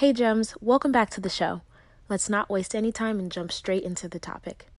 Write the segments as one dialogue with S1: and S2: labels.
S1: Hey, Gems, welcome back to the show. Let's not waste any time and jump straight into the topic.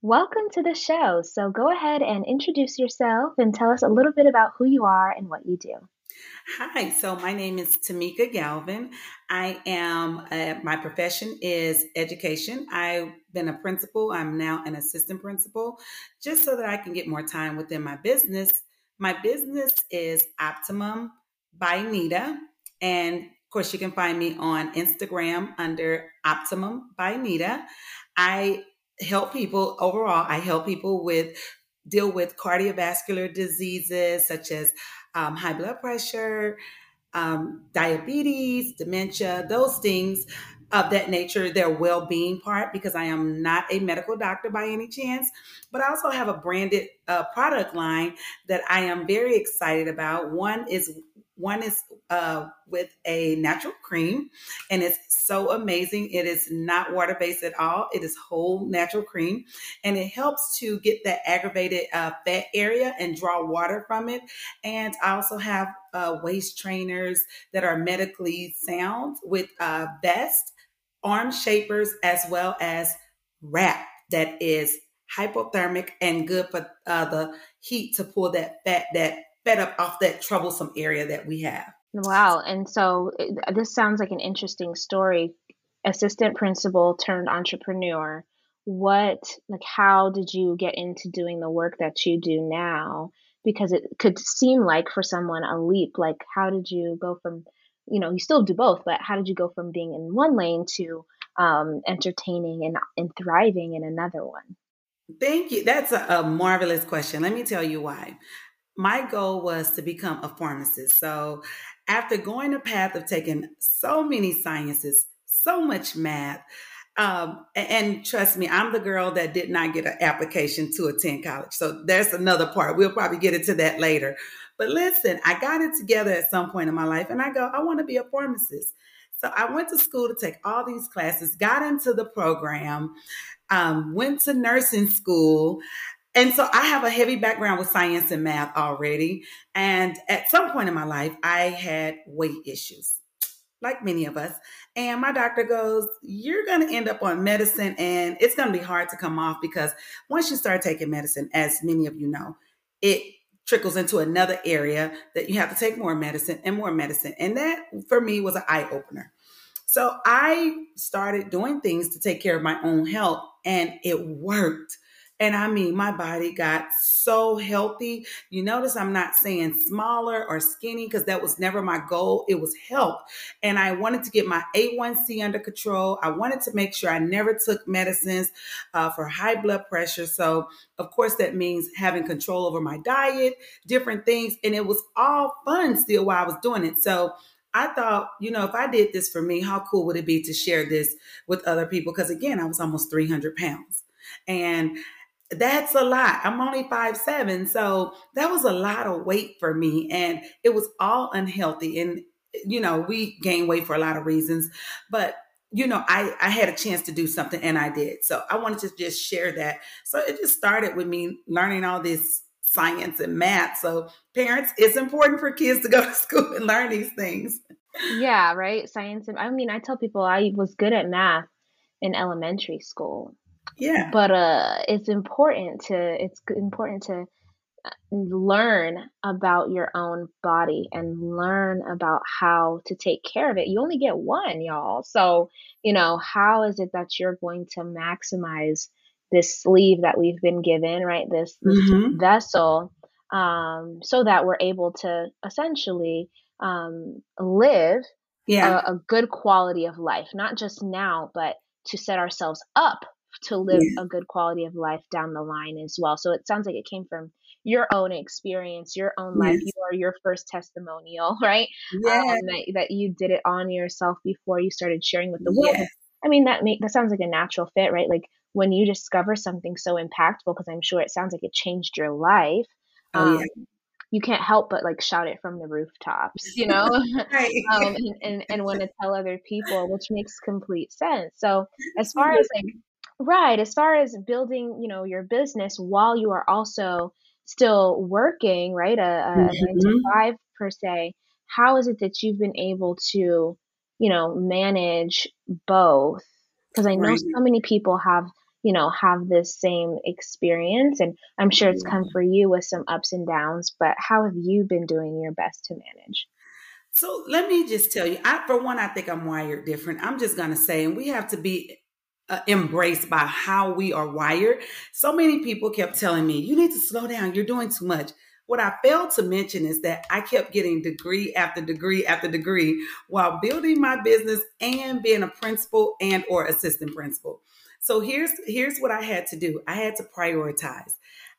S1: Welcome to the show. So go ahead and introduce yourself and tell us a little bit about who you are and what you do.
S2: Hi, so my name is Tamika Galvin. I am, uh, my profession is education. I've been a principal, I'm now an assistant principal, just so that I can get more time within my business. My business is Optimum by Nita. And of course, you can find me on Instagram under Optimum by Nita. I help people overall, I help people with deal with cardiovascular diseases such as um, high blood pressure, um, diabetes, dementia, those things of that nature, their well being part, because I am not a medical doctor by any chance, but I also have a branded uh, product line that I am very excited about. One is one is uh, with a natural cream, and it's so amazing. It is not water based at all. It is whole natural cream, and it helps to get that aggravated uh, fat area and draw water from it. And I also have uh, waist trainers that are medically sound with uh, vest, arm shapers, as well as wrap that is hypothermic and good for uh, the heat to pull that fat that fed up off that troublesome area that we have.
S1: Wow. And so this sounds like an interesting story. Assistant principal turned entrepreneur. What, like, how did you get into doing the work that you do now? Because it could seem like for someone a leap. Like, how did you go from, you know, you still do both, but how did you go from being in one lane to um, entertaining and, and thriving in another one?
S2: Thank you. That's a, a, marvelous question. Let me tell you why my goal was to become a pharmacist. So, after going the path of taking so many sciences, so much math, um, and, trust me, I'm the girl that did not get an application to attend college. So that's another part. We'll probably get into that later. But listen, I got it together at some point in my life, and I go, I want to be a pharmacist. So I went to school to take all these classes, got into the program, um, went to nursing school. And so I have a heavy background with science and math already. And at some point in my life, I had weight issues, like many of us. And my doctor goes, You're going to end up on medicine, and it's going to be hard to come off because once you start taking medicine, as many of you know, it trickles into another area that you have to take more medicine and more medicine. And that for me was an eye opener. So I started doing things to take care of my own health, and it worked. And I mean, my body got so healthy. You notice I'm not saying smaller or skinny because that was never my goal. It was health. And I wanted to get my A1C under control. I wanted to make sure I never took medicines uh, for high blood pressure. So, of course, that means having control over my diet, different things. And it was all fun still while I was doing it. So, I thought, you know, if I did this for me, how cool would it be to share this with other people? Because again, I was almost 300 pounds. And that's a lot. I'm only five seven, so that was a lot of weight for me, and it was all unhealthy. And you know, we gain weight for a lot of reasons, but you know, I I had a chance to do something, and I did. So I wanted to just share that. So it just started with me learning all this science and math. So parents, it's important for kids to go to school and learn these things.
S1: Yeah, right. Science. I mean, I tell people I was good at math in elementary school
S2: yeah.
S1: But uh, it's important to it's important to uh, learn about your own body and learn about how to take care of it. You only get one, y'all. So, you know, how is it that you're going to maximize this sleeve that we've been given, right? This, this mm-hmm. vessel, um, so that we're able to essentially um, live yeah. a, a good quality of life, not just now, but to set ourselves up to live yeah. a good quality of life down the line as well. So it sounds like it came from your own experience, your own life. Yes. You are your first testimonial, right? Yeah. Um, that, that you did it on yourself before you started sharing with the world. Yes. I mean, that make, that sounds like a natural fit, right? Like when you discover something so impactful, because I'm sure it sounds like it changed your life. Oh, um, yeah you can't help but like shout it from the rooftops, you know, right. um, and, and, and want to tell other people, which makes complete sense. So as far as like Right. As far as building, you know, your business while you are also still working, right? A, a, a nine to
S2: Mhm.
S1: five per se. How is it that you've been able to, you know, manage both? Because I know
S2: Right.
S1: so many people have, you know, have this same experience, and I'm sure it's come for you with some ups and downs, but how have you been doing your best to manage?
S2: So let me just tell you, I for one, I think I'm wired different. I'm just gonna say, and we have to be uh, embraced by how we are wired. So many people kept telling me, "You need to slow down. You're doing too much." What I failed to mention is that I kept getting degree after degree after degree while building my business and being a principal and or assistant principal. So here's here's what I had to do. I had to prioritize.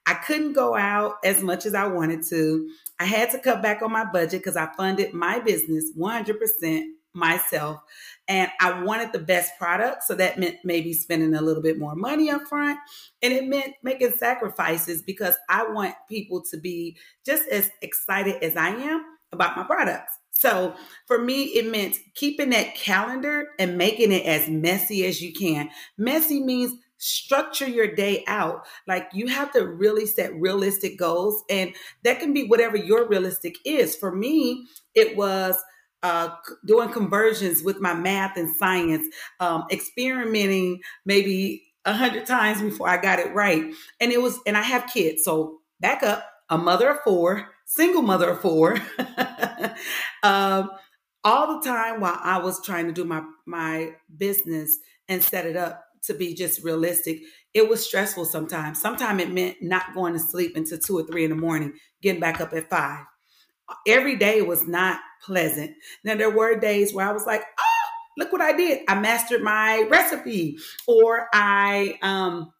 S2: I couldn't go out as much as I wanted to. I had to cut back on my budget because I funded my business 100% myself. And I wanted the best product. So that meant maybe spending a little bit more money up front. And it meant making sacrifices because I want people to be just as excited as I am about my products. So for me, it meant keeping that calendar and making it as messy as you can. Messy means structure your day out. Like you have to really set realistic goals, and that can be whatever your realistic is. For me, it was uh, doing conversions with my math and science, um, experimenting maybe a hundred times before I got it right. And it was, and I have kids, so back up, a mother of four, single mother of four. um, all the time while I was trying to do my my business and set it up to be just realistic, it was stressful sometimes. Sometimes it meant not going to sleep until two or three in the morning, getting back up at five. Every day was not pleasant. Now there were days where I was like, oh, look what I did. I mastered my recipe. Or I um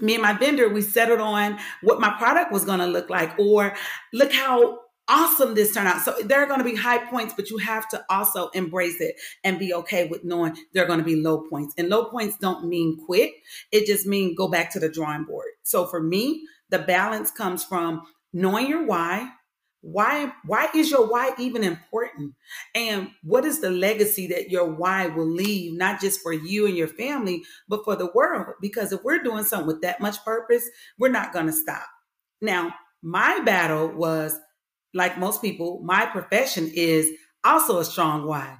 S2: me and my vendor, we settled on what my product was going to look like, or look how awesome this turned out. So there are going to be high points, but you have to also embrace it and be okay with knowing there are going to be low points. And low points don't mean quit, it just means go back to the drawing board. So for me, the balance comes from knowing your why, why why is your why even important? And what is the legacy that your why will leave not just for you and your family but for the world? Because if we're doing something with that much purpose we're not going to stop. Now my battle was like most people my profession is also a strong why.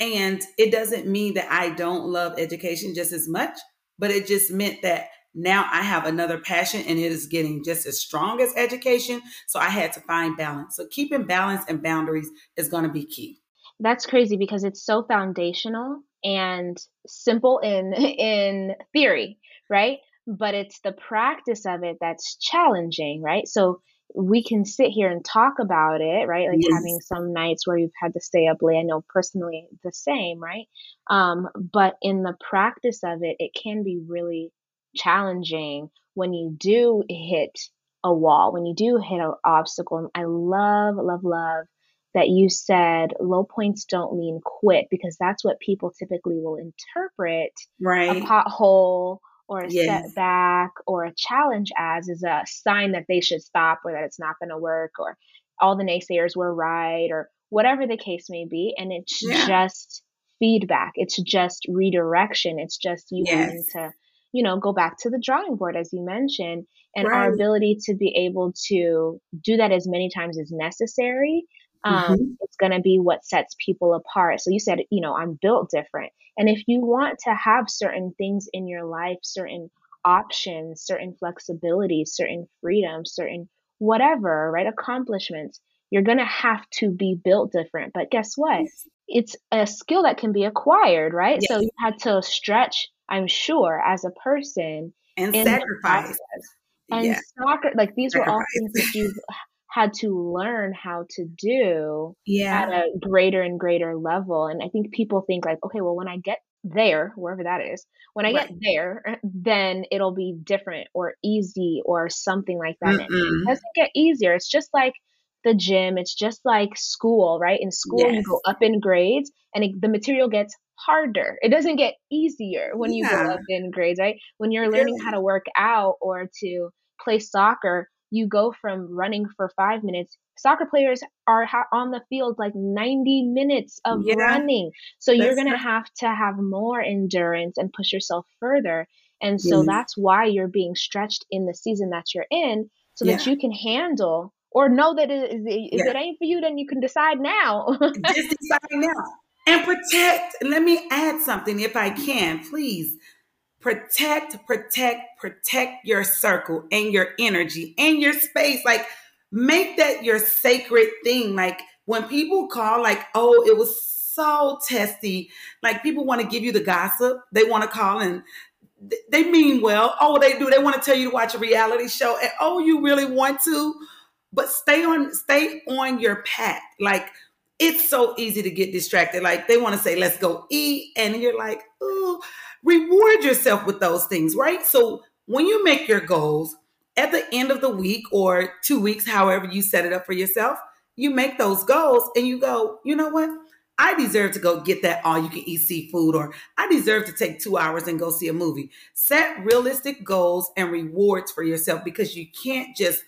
S2: And it doesn't mean that i don't love education just as much but it just meant that now I have another passion and it is getting just as strong as education. So I had to find balance. So keeping balance and boundaries is going to be key.
S1: That's crazy because it's so foundational and simple in in theory, right? But it's the practice of it that's challenging, right? So we can sit here and talk about it, right? Like having some nights where you've had to stay up late. I know personally the same, right? Um, but in the practice of it, it can be really challenging when you do hit a wall, when you do hit an obstacle. I love, love, love that you said low points don't mean quit because that's what people typically will interpret a pothole or a
S2: Yes.
S1: setback or a challenge as is a sign that they should stop or that it's not going to work or all the naysayers were right or whatever the case may be and it's
S2: Yeah.
S1: just feedback it's just redirection it's just you having to you know go back to the drawing board as you mentioned and our ability to be able to do that as many times as necessary um,
S2: hmm
S1: it's going to be what sets people apart. So you said, you know, I'm built different. And if you want to have certain things in your life, certain options, certain flexibility, certain freedom, certain whatever, right? Accomplishments, you're going to have to be built different. But guess what?
S2: Yes.
S1: It's a skill that can be acquired, right? So you had to stretch, I'm sure, as a person
S2: And sacrifice.
S1: And
S2: Yeah.
S1: soccer, like these were all things that you've had to learn how to do at a greater and greater level. And I think people think like, okay, well, when I get there, wherever that is, when I get there, then it'll be different or easy or something like that. And it doesn't get easier. It's just like the gym. It's just like school, right? In school, you go up in grades and it, the material gets harder. It doesn't get easier when you go up in grades, right? When you're learning how to work out or to play soccer, you go from running for five minutes. Soccer players are ha- on the field like 90 minutes of
S2: Yeah.
S1: running. So you're
S2: That's
S1: going to have to have more endurance and push yourself further. And so mm-hmm. that's why you're being stretched in the season that you're in so yeah. that you can handle or know that it, if yeah. it ain't for you, then you can decide now.
S2: Just decide now. And protect. Let me add something if I can, please. Protect, protect, protect your circle and your energy and your space. Like, make that your sacred thing. Like, when people call, like, oh, it was so testy. Like, people want to give you the gossip. They want to call and they mean well. Oh, they do. They want to tell you to watch a reality show. And oh, you really want to? But stay on, stay on your path. Like, it's so easy to get distracted. Like they want to say, let's go eat. And you're like, oh, reward yourself with those things, right? So when you make your goals at the end of the week or two weeks, however you set it up for yourself, you make those goals and you go, you know what? I deserve to go get that all you can eat seafood, or I deserve to take two hours and go see a movie. Set realistic goals and rewards for yourself because you can't just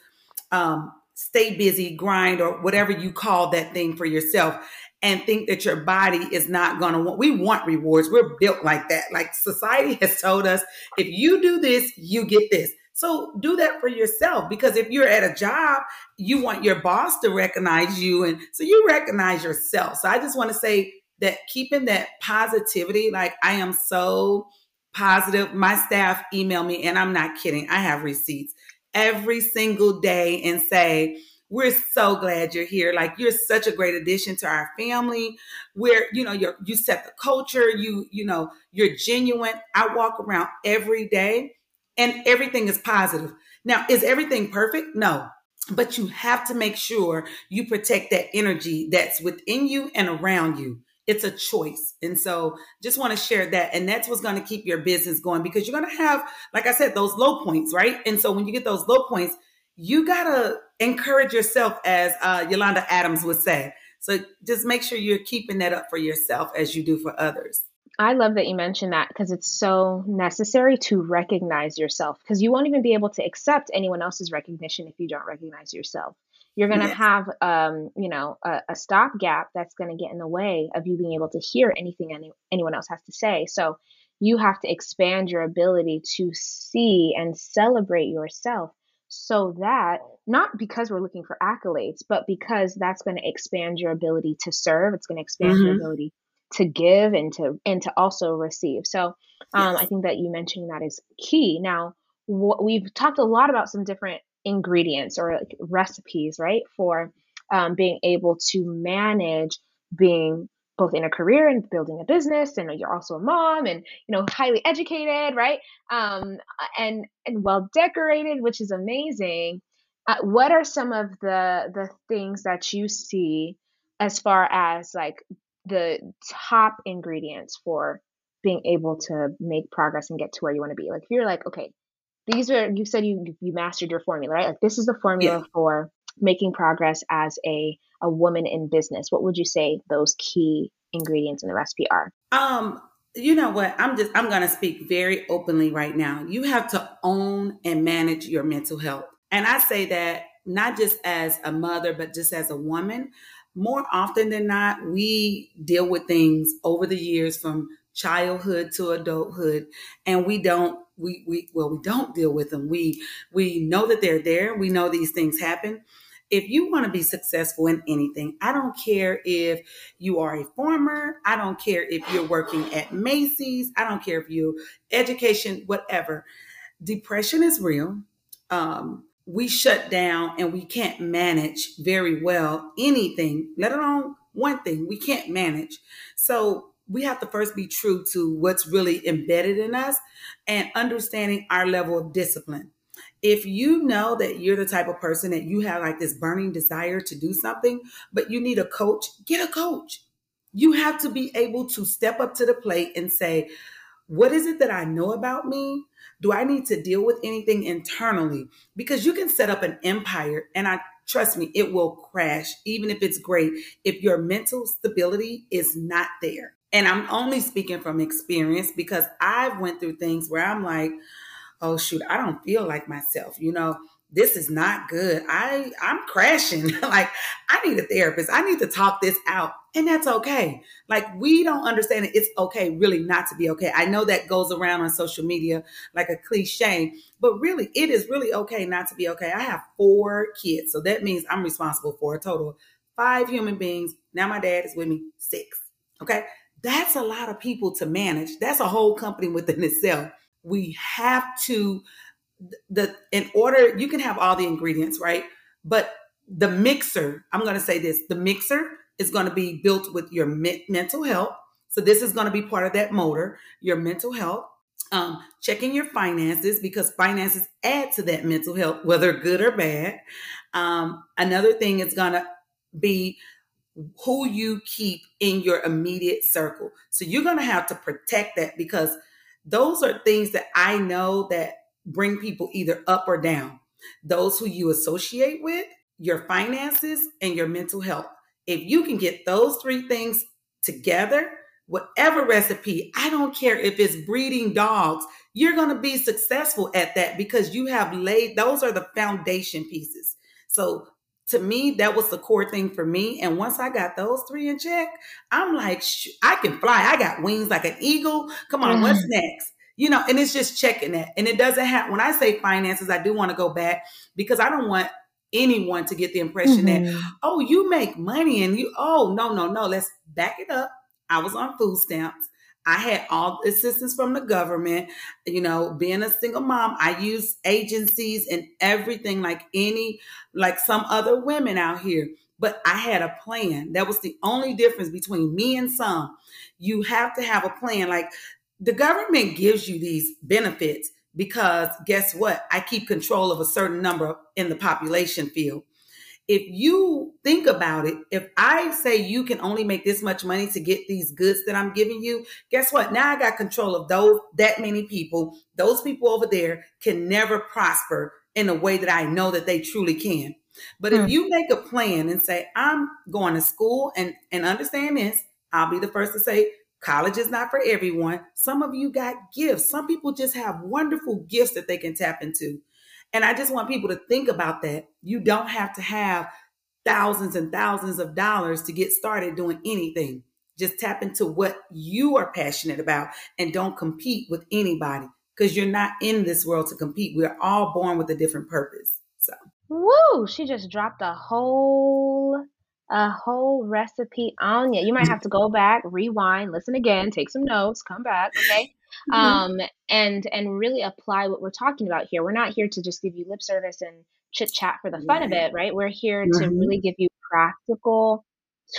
S2: um, stay busy, grind, or whatever you call that thing for yourself and think that your body is not going to want we want rewards. We're built like that. Like society has told us if you do this you get this. So do that for yourself because if you're at a job you want your boss to recognize you and so you recognize yourself. So i just want to say that keeping that positivity like i am so positive. My staff email me and i'm not kidding i have receipts every single day and say, we're so glad you're here. Like you're such a great addition to our family. Where you know you you set the culture. You you know you're genuine. I walk around every day, and everything is positive. Now, is everything perfect? No, but you have to make sure you protect that energy that's within you and around you. It's a choice. And so just want to share that. And that's what's going to keep your business going because you're going to have, like I said, those low points, right? And so when you get those low points, you got to encourage yourself, as uh, Yolanda Adams would say. So just make sure you're keeping that up for yourself as you do for others.
S1: I love that you mentioned that because it's so necessary to recognize yourself because you won't even be able to accept anyone else's recognition if you don't recognize yourself you're going to yes. have um, you know a, a stopgap that's going to get in the way of you being able to hear anything any, anyone else has to say so you have to expand your ability to see and celebrate yourself so that not because we're looking for accolades but because that's going to expand your ability to serve it's going to expand mm-hmm. your ability to give and to and to also receive so um, yes. i think that you mentioning that is key now wh- we've talked a lot about some different ingredients or like recipes, right, for um, being able to manage being both in a career and building a business and you're also a mom and you know highly educated right? Um, and and well decorated which is amazing. Uh, what are some of the the things that you see as far as like the top ingredients for being able to make progress and get to where you want to be? Like if you're like okay these are you said you you mastered your formula, right? Like this is the formula yeah. for making progress as a a woman in business. What would you say those key ingredients in the recipe are?
S2: Um, you know what? I'm just I'm going to speak very openly right now. You have to own and manage your mental health. And I say that not just as a mother, but just as a woman. More often than not, we deal with things over the years from childhood to adulthood and we don't we we well we don't deal with them. We we know that they're there. We know these things happen. If you want to be successful in anything i don't care if you are a farmer. I don't care if you're working at macy's. I don't care if you education whatever. Depression is real. Um, we shut down and we can't manage very well anything let alone one thing. We can't manage. So we have to first be true to what's really embedded in us and understanding our level of discipline. If you know that you're the type of person that you have like this burning desire to do something, but you need a coach, get a coach. You have to be able to step up to the plate and say, what is it that I know about me? Do I need to deal with anything internally? Because you can set up an empire and I trust me, it will crash, even if it's great, if your mental stability is not there and I'm only speaking from experience because I've went through things where I'm like, oh shoot, I don't feel like myself. You know, this is not good. I I'm crashing. like I need a therapist. I need to talk this out. And that's okay. Like we don't understand it. It's okay really not to be okay. I know that goes around on social media like a cliche, but really it is really okay not to be okay. I have four kids. So that means I'm responsible for a total five human beings. Now my dad is with me, six. Okay? That's a lot of people to manage. That's a whole company within itself. We have to the in order you can have all the ingredients, right? But the mixer, I'm going to say this, the mixer is going to be built with your me- mental health. So this is going to be part of that motor, your mental health, um, checking your finances because finances add to that mental health, whether good or bad. Um, another thing is going to be who you keep in your immediate circle. So you're going to have to protect that because those are things that I know that bring people either up or down. Those who you associate with, your finances, and your mental health. If you can get those three things together, whatever recipe, I don't care if it's breeding dogs, you're going to be successful at that because you have laid, those are the foundation pieces. So to me, that was the core thing for me. And once I got those three in check, I'm like, I can fly. I got wings like an eagle. Come on, mm-hmm. what's next? you know, and it's just checking that. And it doesn't have, when I say finances, I do want to go back because I don't want anyone to get the impression mm-hmm. that, oh, you make money and you, oh, no, no, no, let's back it up. I was on food stamps. I had all assistance from the government. You know, being a single mom, I use agencies and everything like any, like some other women out here. But I had a plan. That was the only difference between me and some. You have to have a plan. Like the government gives you these benefits because guess what? I keep control of a certain number in the population field. If you think about it, if I say you can only make this much money to get these goods that I'm giving you, guess what? Now I got control of those that many people. Those people over there can never prosper in a way that I know that they truly can. But if hmm. you make a plan and say, I'm going to school and, and understand this, I'll be the first to say, College is not for everyone. Some of you got gifts. Some people just have wonderful gifts that they can tap into. And I just want people to think about that. You don't have to have thousands and thousands of dollars to get started doing anything. Just tap into what you are passionate about and don't compete with anybody because you're not in this world to compete. We're all born with a different purpose. So,
S1: woo, she just dropped a whole a whole recipe on you. You might have to go back, rewind, listen again, take some notes, come back, okay? Mm-hmm. Um, and and really apply what we're talking about here. We're not here to just give you lip service and chit chat for the fun of it, right? We're here mm-hmm. to really give you practical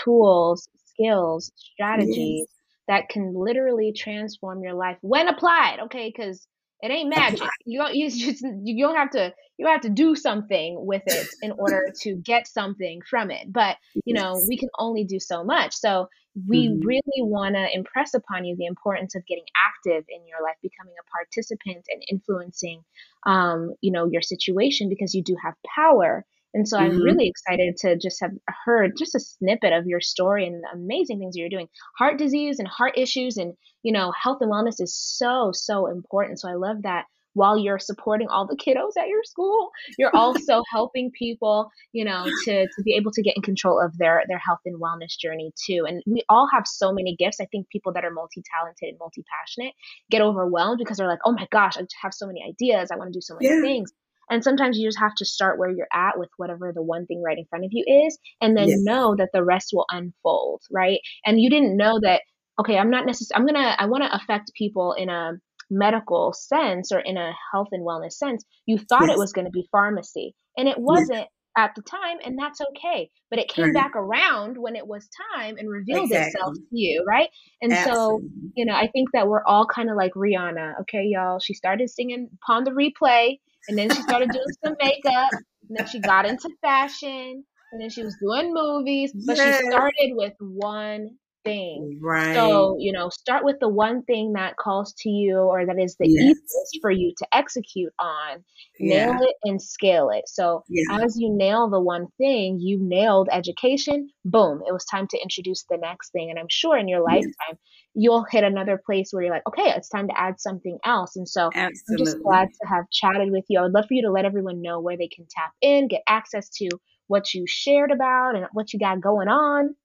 S1: tools, skills, strategies yes. that can literally transform your life when applied, okay? Because it ain't magic. You don't you just you don't have to you have to do something with it in order to get something from it. But you know, we can only do so much. So we mm-hmm. really want to impress upon you the importance of getting active in your life, becoming a participant and influencing um, you know, your situation because you do have power and so mm-hmm. I'm really excited to just have heard just a snippet of your story and the amazing things you're doing. Heart disease and heart issues and, you know, health and wellness is so, so important. So I love that while you're supporting all the kiddos at your school, you're also helping people, you know, to, to be able to get in control of their, their health and wellness journey too. And we all have so many gifts. I think people that are multi-talented and multi-passionate get overwhelmed because they're like, oh my gosh, I have so many ideas. I want to do so many yeah. things. And sometimes you just have to start where you're at with whatever the one thing right in front of you is, and then yes. know that the rest will unfold, right? And you didn't know that, okay, I'm not necessarily, I'm gonna, I wanna affect people in a medical sense or in a health and wellness sense. You thought yes. it was gonna be pharmacy, and it wasn't. Yes at the time, and that's okay. But it came right. back around when it was time and revealed exactly. itself to you, right? And Absolutely. so, you know, I think that we're all kind of like Rihanna. Okay, y'all. She started singing Pon de Replay, and then she started doing some makeup. And then she got into fashion. And then she was doing movies. But yes. she started with one thing.
S2: Right.
S1: So, you know, start with the one thing that calls to you or that is the
S2: Yes.
S1: easiest for you to execute on.
S2: Yeah.
S1: Nail it and scale it. So,
S2: Yeah.
S1: as you nail the one thing, you nailed education, boom, it was time to introduce the next thing. And I'm sure in your
S2: Yeah.
S1: lifetime, you'll hit another place where you're like, okay, it's time to add something else. And so, I'm just glad to have chatted with you. I would love for you to let everyone know where they can tap in, get access to what you shared about and what you got going on.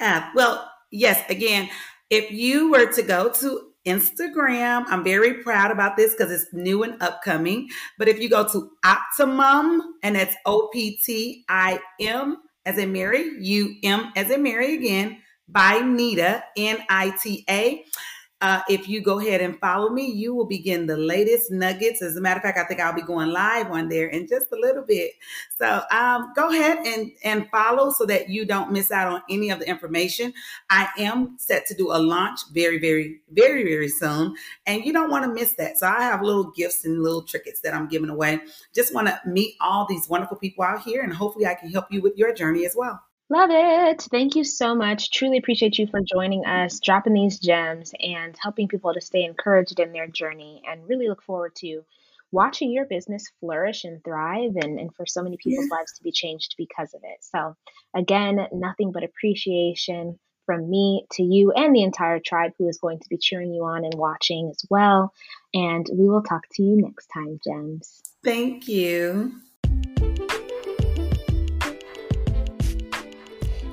S2: Yeah. Well, yes, again, if you were to go to Instagram, I'm very proud about this because it's new and upcoming. But if you go to Optimum, and that's O P T I M as in Mary, U M as in Mary again, by Nita, N I T A. Uh, if you go ahead and follow me, you will begin the latest nuggets. As a matter of fact, I think I'll be going live on there in just a little bit. So um, go ahead and, and follow so that you don't miss out on any of the information. I am set to do a launch very, very, very, very soon. And you don't want to miss that. So I have little gifts and little trinkets that I'm giving away. Just want to meet all these wonderful people out here, and hopefully I can help you with your journey as well.
S1: Love it. Thank you so much. Truly appreciate you for joining us, dropping these gems, and helping people to stay encouraged in their journey. And really look forward to watching your business flourish and thrive, and, and for so many people's
S2: Yeah.
S1: lives to be changed because of it. So, again, nothing but appreciation from me to you and the entire tribe who is going to be cheering you on and watching as well. And we will talk to you next time, Gems.
S2: Thank you.